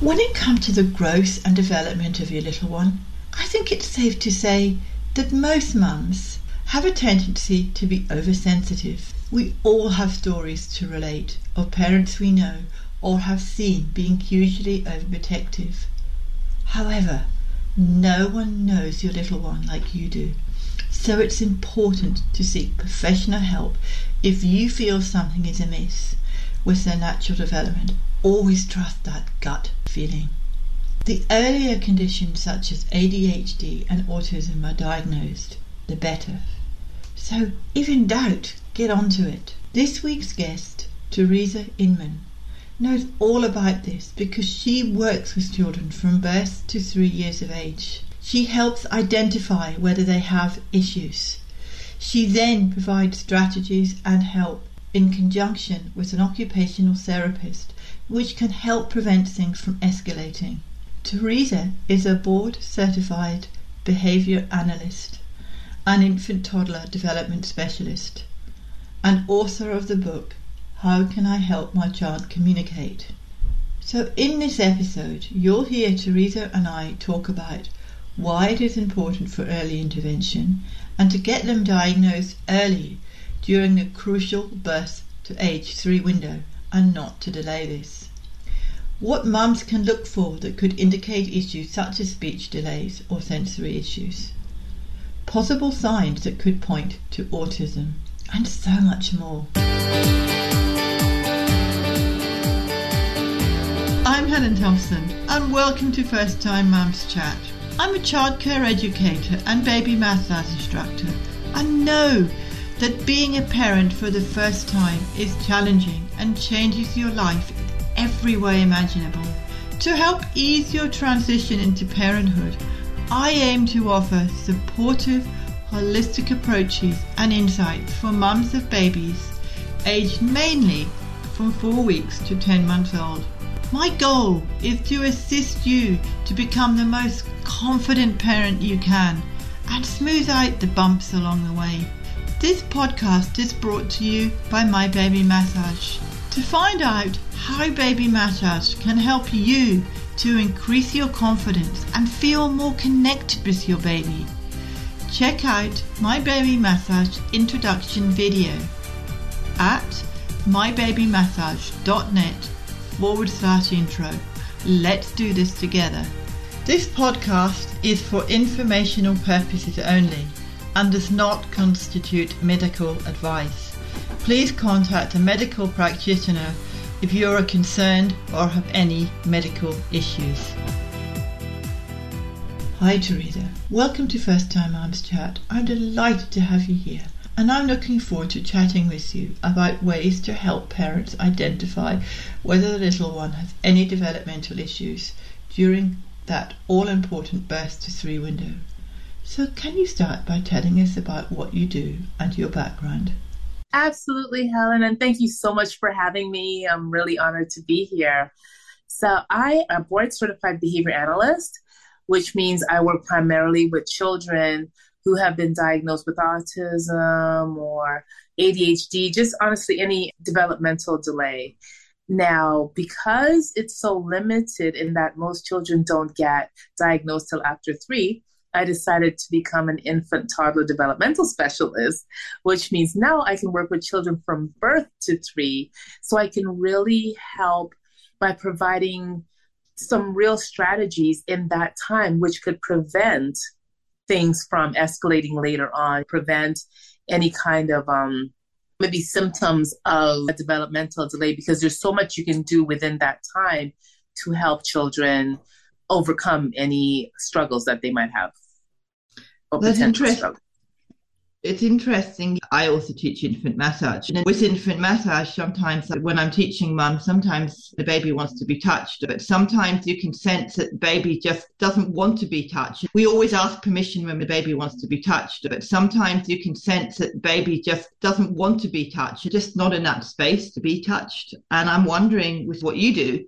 When it comes to the growth and development of your little one, I think it's safe to say that most mums have a tendency to be oversensitive. We all have stories to relate of parents we know or have seen being hugely overprotective. However, no one knows your little one like you do. So it's important to seek professional help if you feel something is amiss with their natural development. Always trust that gut feeling. The earlier conditions such as ADHD and autism are diagnosed, the better. So, if in doubt, get onto it. This week's guest, Teresa Inman, knows all about this because she works with children from birth to three years of age. She helps identify whether they have issues. She then provides strategies and help in conjunction with an occupational therapist, which can help prevent things from escalating. Teresa is a board certified behavior analyst an infant toddler development specialist, and author of the book How Can I Help My Child Communicate? So, in this episode, you'll hear Teresa and I talk about why it is important for early intervention and to get them diagnosed early during the crucial birth to age 3 window and not to delay this. What mums can look for that could indicate issues such as speech delays or sensory issues possible signs that could point to autism, and so much more. I'm Helen Thompson, and welcome to First Time Mums Chat. I'm a childcare educator and baby massage instructor, and know that being a parent for the first time is challenging and changes your life every way imaginable. To help ease your transition into parenthood, I aim to offer supportive, holistic approaches and insights for mums of babies aged mainly from 4 weeks to 10 months old. My goal is to assist you to become the most confident parent you can and smooth out the bumps along the way. This podcast is brought to you by My Baby Massage. To find out how Baby Massage can help you to increase your confidence and feel more connected with your baby. Check out My Baby Massage introduction video at mybabymassage.net forward slash intro. Let's do this together. This podcast is for informational purposes only and does not constitute medical advice. Please contact a medical practitioner if you are concerned or have any medical issues. Hi Teresa, welcome to First Time Mums Chat. I'm delighted to have you here and I'm looking forward to chatting with you about ways to help parents identify whether the little one has any developmental issues during that all important birth to three window. So, can you start by telling us about what you do and your background? Absolutely, Helen. And thank you so much for having me. I'm really honored to be here. So, I am a board certified behavior analyst, which means I work primarily with children who have been diagnosed with autism or ADHD, just honestly any developmental delay. Now, because it's so limited in that most children don't get diagnosed till after three, I decided to become an infant toddler developmental specialist, which means now I can work with children from birth to three. So I can really help by providing some real strategies in that time, which could prevent things from escalating later on, prevent any kind of um, maybe symptoms of a developmental delay, because there's so much you can do within that time to help children overcome any struggles that they might have. That's interesting. It's interesting. I also teach infant massage. And with infant massage, sometimes when I'm teaching mum, sometimes the baby wants to be touched, but sometimes you can sense that the baby just doesn't want to be touched. We always ask permission when the baby wants to be touched, but sometimes you can sense that the baby just doesn't want to be touched, just not in that space to be touched. And I'm wondering with what you do,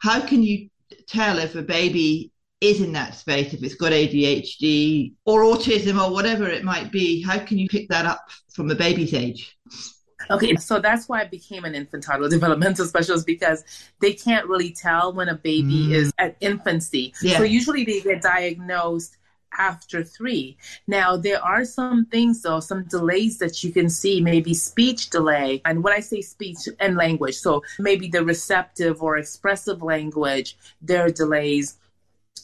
how can you tell if a baby is in that space, if it's got ADHD or autism or whatever it might be, how can you pick that up from a baby's age? Okay, so that's why I became an infant toddler developmental specialist because they can't really tell when a baby mm. is at infancy. Yeah. So usually they get diagnosed after three. Now, there are some things, though, some delays that you can see, maybe speech delay. And when I say speech and language, so maybe the receptive or expressive language, there are delays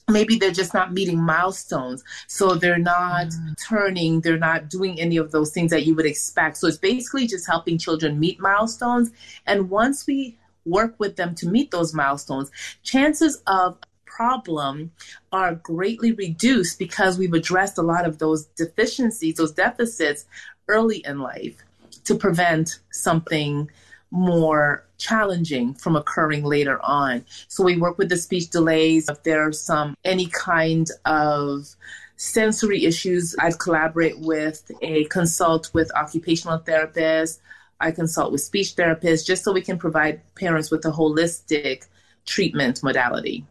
maybe they're just not meeting milestones so they're not mm. turning they're not doing any of those things that you would expect so it's basically just helping children meet milestones and once we work with them to meet those milestones chances of problem are greatly reduced because we've addressed a lot of those deficiencies those deficits early in life to prevent something more challenging from occurring later on. So we work with the speech delays. If there's some any kind of sensory issues, I'd collaborate with a consult with occupational therapists. I consult with speech therapists just so we can provide parents with a holistic treatment modality.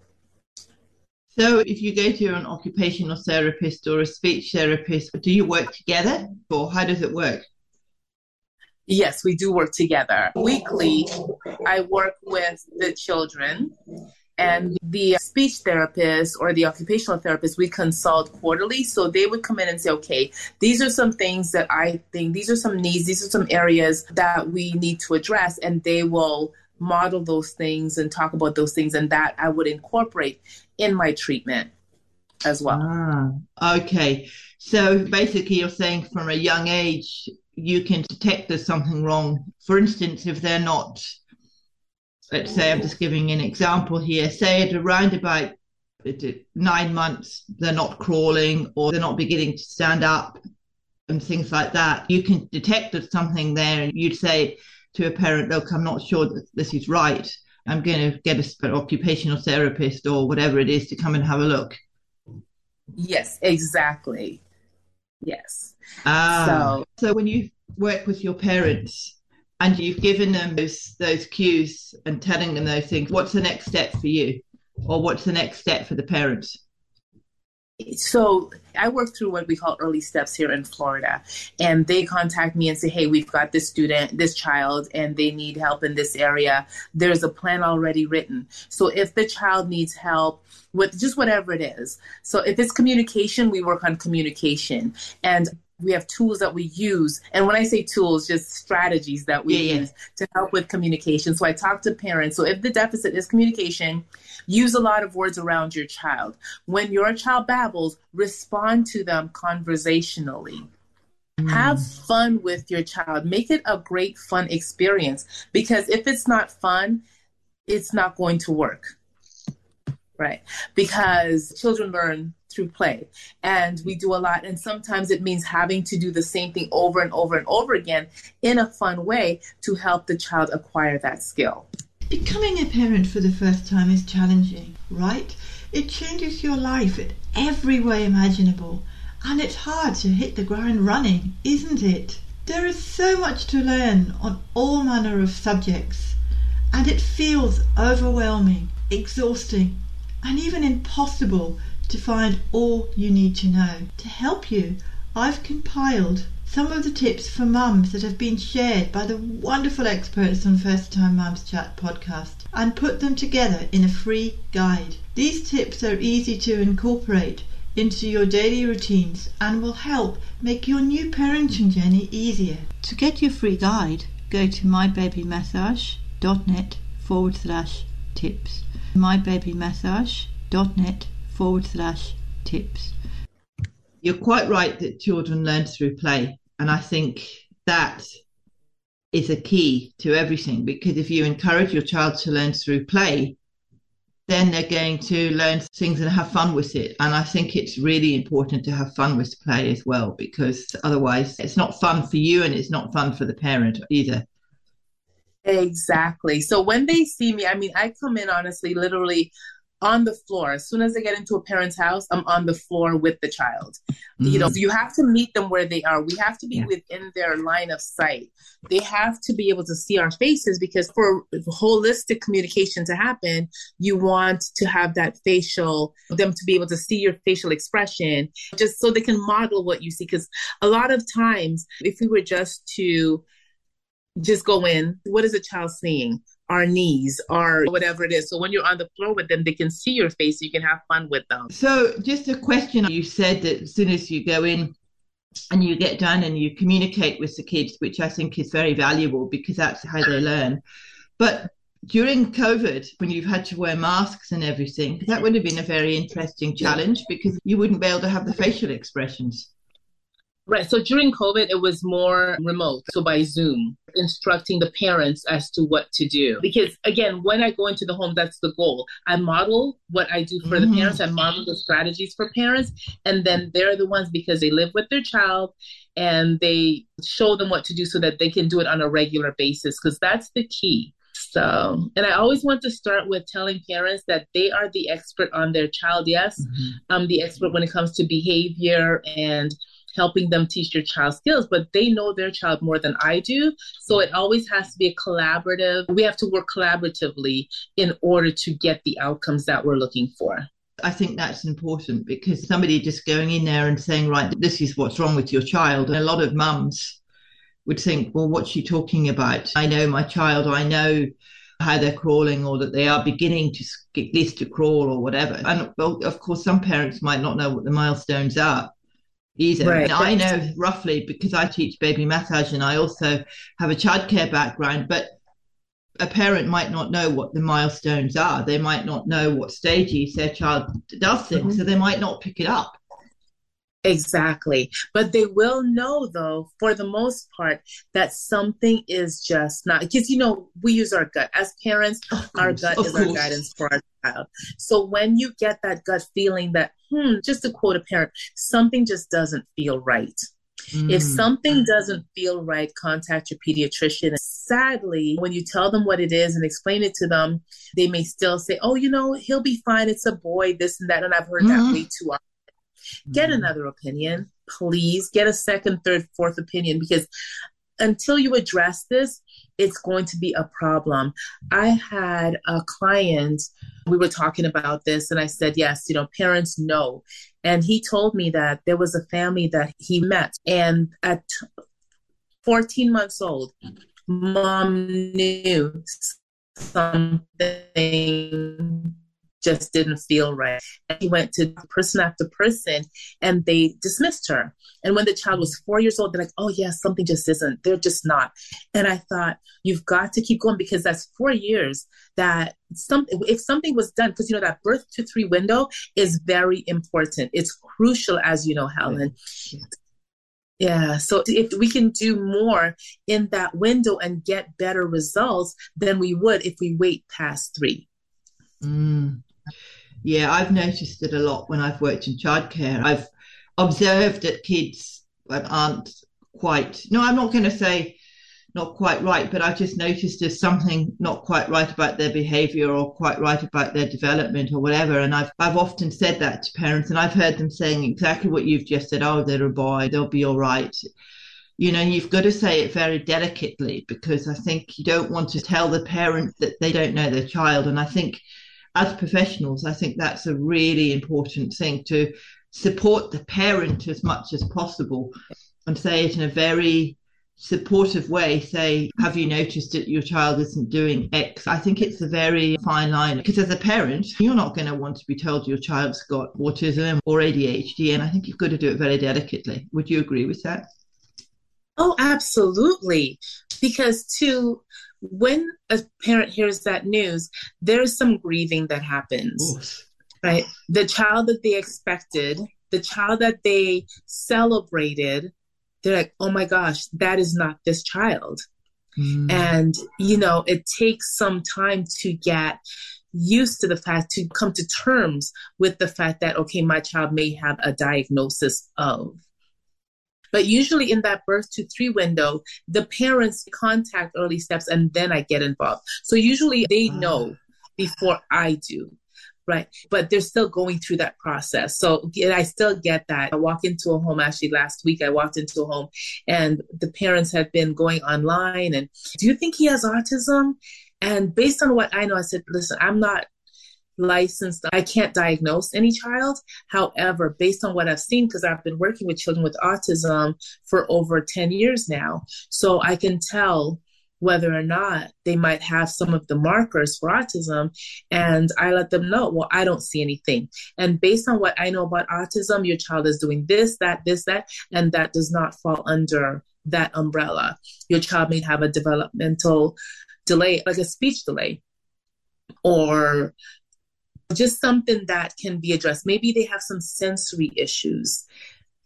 So, if you go to an occupational therapist or a speech therapist, do you work together or how does it work? Yes, we do work together. Weekly, I work with the children and the speech therapist or the occupational therapist we consult quarterly so they would come in and say okay these are some things that i think these are some needs these are some areas that we need to address and they will model those things and talk about those things and that i would incorporate in my treatment as well ah, okay so basically you're saying from a young age you can detect there's something wrong. For instance, if they're not, let's say, I'm just giving an example here, say at around about nine months, they're not crawling or they're not beginning to stand up and things like that, you can detect there's something there and you'd say to a parent, look, I'm not sure that this is right. I'm going to get an occupational therapist or whatever it is to come and have a look. Yes, exactly. Yes. Ah, so, so when you work with your parents and you've given them those those cues and telling them those things, what's the next step for you, or what's the next step for the parents? So I work through what we call early steps here in Florida, and they contact me and say, "Hey, we've got this student, this child, and they need help in this area. There's a plan already written. So if the child needs help." With just whatever it is. So, if it's communication, we work on communication. And we have tools that we use. And when i say tools just strategies that we yeah, use yeah. to help with communication. So i talk to parents. So if the deficit is communication use a lot of words around your child. When your child babbles respond to them conversationally. Mm. have fun with your child. Make it a great fun experience. Because if it's not fun it's not going to work right because children learn through play. And we do a lot. And sometimes it means having to do the same thing over and over and over again in a fun way to help the child acquire that skill. Becoming a parent for the first time is challenging, right? It changes your life in every way imaginable. And it's hard to hit the ground running, isn't it? There is so much to learn on all manner of subjects, and it feels overwhelming, exhausting, and even impossible to find all you need to know. To help you, I've compiled some of the tips for mums that have been shared by the wonderful experts on First Time Mums Chat podcast and put them together in a free guide. These tips are easy to incorporate into your daily routines and will help make your new parenting journey easier. To get your free guide, go to mybabymassage.net forward slash tips. mybabymassage.net forward slash tips. You're quite right that children learn through play. And I think that is a key to everything because if you encourage your child to learn through play, then they're going to learn things and have fun with it. And I think it's really important to have fun with play as well because otherwise it's not fun for you and it's not fun for the parent either. Exactly. So when they see me, I mean, I come in honestly, literally on the floor. As soon as I get into a parent's house, I'm on the floor with the child. Mm-hmm. You know, mm. you have to meet them where they are. We have to be yeah. within their line of sight. They have to be able to see our faces because for holistic communication to happen, you want to have that facial, them to be able to see your facial expression, just so they can model what you see. Because a lot of times, if we were just to just go in. What is a child seeing? Our knees, or whatever it is. So when you're on the floor with them, they can see your face. So you can have fun with them. So just a question. You said that as soon as you go in and you get done and you communicate with the kids, which I think is very valuable because that's how they learn. But during COVID, when you've had to wear masks and everything, that would have been a very interesting challenge because you wouldn't be able to have the facial expressions. Right. So during COVID, it was more remote. So by Zoom, instructing the parents as to what to do. Because again, when I go into the home, that's the goal. I model what I do for mm-hmm. the parents, I model the strategies for parents. And then they're the ones because they live with their child and they show them what to do so that they can do it on a regular basis. Because that's the key. So, and I always want to start with telling parents that they are the expert on their child. Yes, mm-hmm. I'm the expert when it comes to behavior and helping them teach your child skills, but they know their child more than I do. So it always has to be a collaborative. We have to work collaboratively in order to get the outcomes that we're looking for. I think that's important because somebody just going in there and saying, right, this is what's wrong with your child. And a lot of mums would think, well, what's she talking about? I know my child, I know how they're crawling or that they are beginning to get this to crawl or whatever. And well, of course, some parents might not know what the milestones are either. Right. I know roughly because I teach baby massage and I also have a childcare background, but a parent might not know what the milestones are. They might not know what stages their child does things, mm-hmm. so they might not pick it up. Exactly. But they will know, though, for the most part, that something is just not because, you know, we use our gut. As parents, course, our gut is course. our guidance for our child. So when you get that gut feeling that, hmm, just to quote a parent, something just doesn't feel right. Mm. If something doesn't feel right, contact your pediatrician. Sadly, when you tell them what it is and explain it to them, they may still say, oh, you know, he'll be fine. It's a boy, this and that. And I've heard mm. that mm-hmm. way too often Get mm-hmm. another opinion, please. Get a second, third, fourth opinion because until you address this, it's going to be a problem. I had a client, we were talking about this, and I said, yes, you know, parents know. And he told me that there was a family that he met, and at 14 months old, mom knew something just didn't feel right. And he went to person after person and they dismissed her. And when the child was four years old, they're like, oh, yeah, something just isn't. They're just not. And I thought, you've got to keep going because that's four years that something, if something was done, because, you know, that birth to three window is very important. It's crucial, as you know, Helen. Yeah. So if we can do more in that window and get better results than we would if we wait past three. Mm. Yeah, I've noticed it a lot when I've worked in childcare. I've observed that kids um, aren't quite, no, I'm not going to say not quite right, but I've just noticed there's something not quite right about their behavior or quite right about their development or whatever. And I've, I've often said that to parents and I've heard them saying exactly what you've just said. Oh, they're a boy, they'll be all right. You know, you've got to say it very delicately because I think you don't want to tell the parent that they don't know their child. And I think as professionals, I think that's a really important thing to support the parent as much as possible and say it in a very supportive way say have you noticed that your child isn't doing x? I think it's a very fine line because as a parent you're not going to want to be told your child's got autism or adhd and i think you've got to do it very delicately. Would you agree with that? Oh absolutely. Because to when a parent hears that news, there's some grieving that happens. Oof. Right? The child that they expected, the child that they celebrated, they're like, oh my gosh, that is not this child. Mm. And, you know, it takes some time to get used to the fact, to come to terms with the fact that, okay, my child may have a diagnosis of. But usually in that birth to three window, the parents contact early steps and then I get involved. So usually they ah. know before I do. Right. But they're still going through that process. So I still get that. I walk into a home actually last week. I walked into a home and the parents had been going online and do you think he has autism? And based on what I know, I said, listen, I'm not licensed. I can't diagnose any child. However, based on what I've seen, because I've been working with children with autism for over 10 years now, so I can tell whether or not they might have some of the markers for autism. And I let them know, well, I don't see anything. And based on what I know about autism, your child is doing this, that, this, that, and that does not fall under that umbrella. Your child may have a developmental delay, like a speech delay, or just something that can be addressed. Maybe they have some sensory issues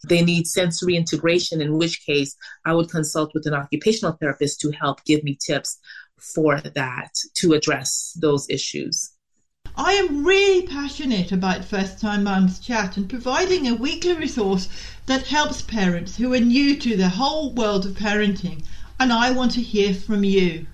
they need sensory integration, in which case I would consult with an occupational therapist to help give me tips for that to address those issues. I am really passionate about First Time Mums Chat and providing a weekly resource that helps parents who are new to the whole world of parenting, and I want to hear from you.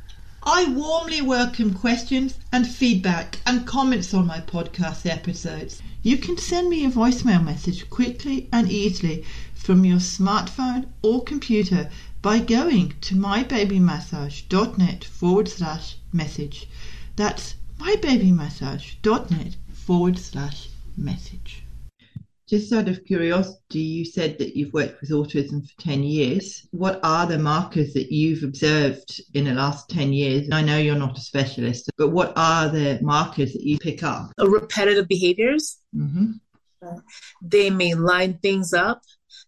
I warmly welcome questions and feedback and comments on my podcast episodes. You can send me a voicemail message quickly and easily from your smartphone or computer by going to mybabymassage.net forward slash message. That's mybabymassage.net forward slash message. Just out of curiosity, you said that you've worked with autism for 10 years. What are the markers that you've observed in the last 10 years? I know you're not a specialist, but what are the markers that you pick up? Repetitive behaviors. Mm-hmm. they may line things up.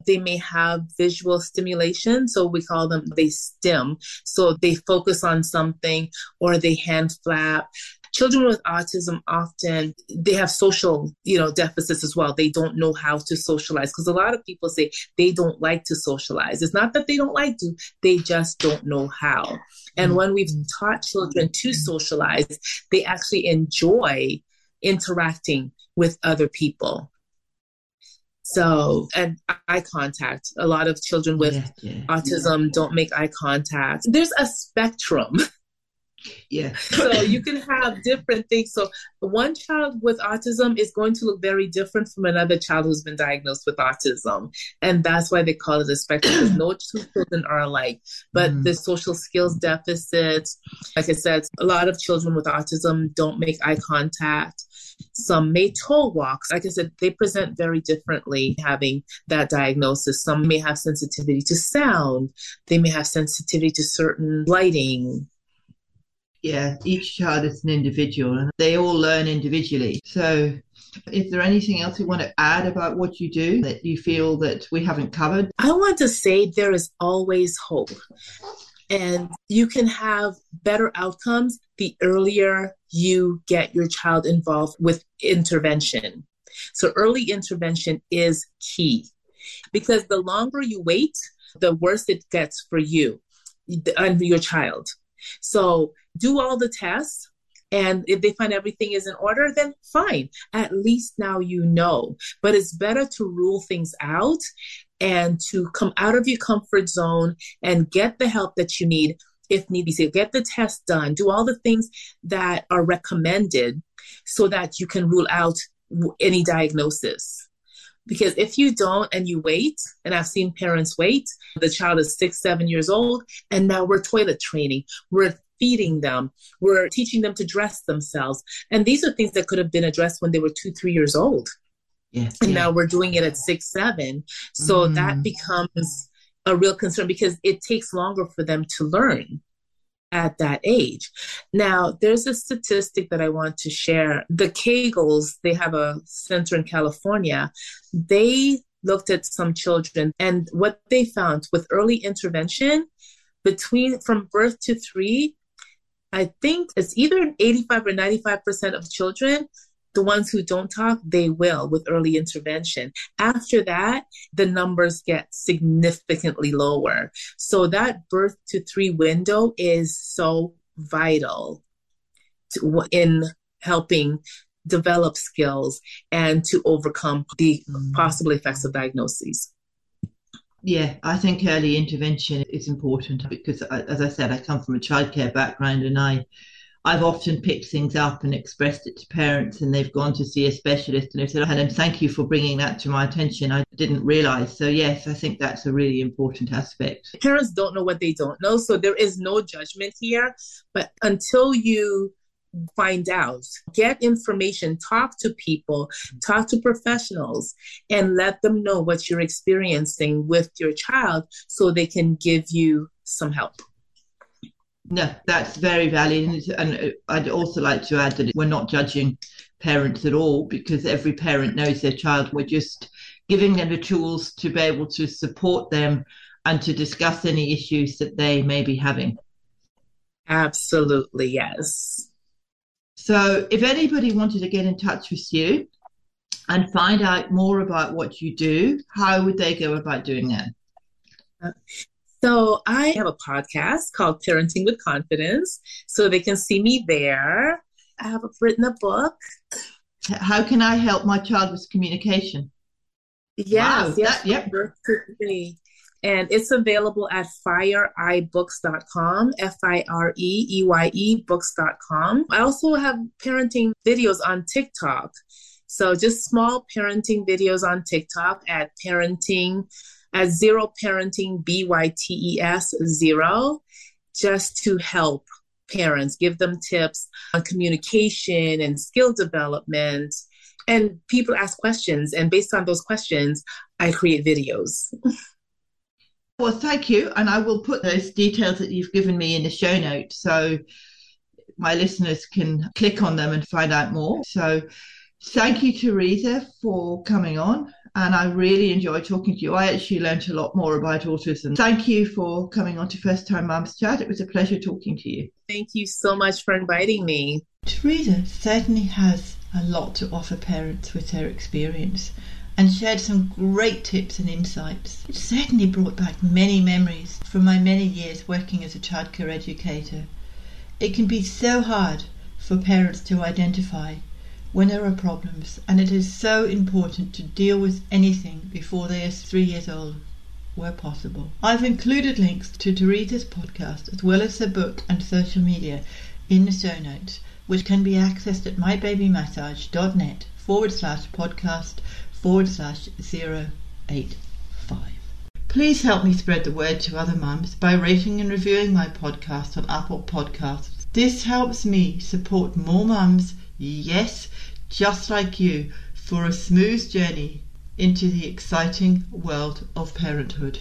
They may have visual stimulation. So we call them, they stim. So they focus on something or they hand flap children with autism often they have social you know deficits as well they don't know how to socialize because a lot of people say they don't like to socialize it's not that they don't like to they just don't know how and mm-hmm. when we've taught children to socialize they actually enjoy interacting with other people so, and eye contact. A lot of children with yeah, yeah, autism yeah. don't make eye contact. There's a spectrum Yeah. so you can have different things. So one child with autism is going to look very different from another child who's been diagnosed with autism. And that's why they call it a spectrum because no two children are alike. But mm. the social skills deficits, like I said, a lot of children with autism don't make eye contact. Some may toe walks. Like I said, they present very differently having that diagnosis. Some may have sensitivity to sound. They may have sensitivity to certain lighting yeah, each child is an individual and they all learn individually. So, is there anything else you want to add about what you do that you feel that we haven't covered? I want to say there is always hope. And you can have better outcomes the earlier you get your child involved with intervention. So, early intervention is key because the longer you wait, the worse it gets for you and your child. So do all the tests. And if they find everything is in order, then fine. At least now you know. But it's better to rule things out and to come out of your comfort zone and get the help that you need if need be. So get the test done, do all the things that are recommended so that you can rule out any diagnosis. Because if you don't and you wait, and I've seen parents wait, the child is six, seven years old, and now we're toilet training, we're feeding them, we're teaching them to dress themselves. And these are things that could have been addressed when they were two, three years old. Yes. And now we're doing it at six, seven. So mm. that becomes a real concern because it takes longer for them to learn at that age. Now, there's a statistic that I want to share. The Koegels, they have a center in California. They looked at some children and what they found with early intervention between from birth to 3, I think it's either 85 or 95% of children the ones who don't talk, they will with early intervention. After that, the numbers get significantly lower. So that birth to three window is so vital to, in helping develop skills and to overcome the mm. possible effects of diagnoses. Yeah, I think early intervention is important because, uh, as I said, I come from a childcare background and I I've often picked things up and expressed it to parents, and they've gone to see a specialist and they've said, Helen, thank you for bringing that to my attention. I didn't realize. So, yes, I think that's a really important aspect. Parents don't know what they don't know. So, there is no judgment here. But until you find out, get information, talk to people, talk to professionals, and let them know what you're experiencing with your child so they can give you some help. No, that's very valid. And uh, I'd also like to add that we're not judging parents at all because every parent knows their child. We're just giving them the tools to be able to support them and to discuss any issues that they may be having. Absolutely, yes. So, if anybody wanted to get in touch with you and find out more about what you do, how would they go about doing that? So, I have a podcast called Parenting with Confidence, so they can see me there. I have written a book. How can I help my child with communication? Yes, wow, yes, that, yep. And it's available at fireeyebooks.com, F I R E E Y E books.com. I also have parenting videos on TikTok. So just small parenting videos on TikTok at parenting, at zero parenting, B Y T E S, zero, just to help parents, give them tips on communication and skill development. And people ask questions, and based on those questions, I create videos. Well, thank you. And I will put those details that you've given me in the show notes so my listeners can click on them and find out more. So thank you, Teresa, for coming on. And I really enjoyed talking to you. I actually learned a lot more about autism. Thank you for coming on to First Time Mums Chat. It was a pleasure talking to you. Thank you so much for inviting me. Teresa certainly has a lot to offer parents with her experience and shared some great tips and insights. It certainly brought back many memories from my many years working as a childcare educator. It can be so hard for parents to identify when there are problems, and it is so important to deal with anything before they are three years old, where possible. I've included links to Teresa's podcast as well as her book and social media in the show notes, which can be accessed at mybabymassage.net forward slash podcast forward slash 085. Please help me spread the word to other mums by rating and reviewing my podcast on Apple Podcasts. This helps me support more mums, yes, just like you, for a smooth journey into the exciting world of parenthood.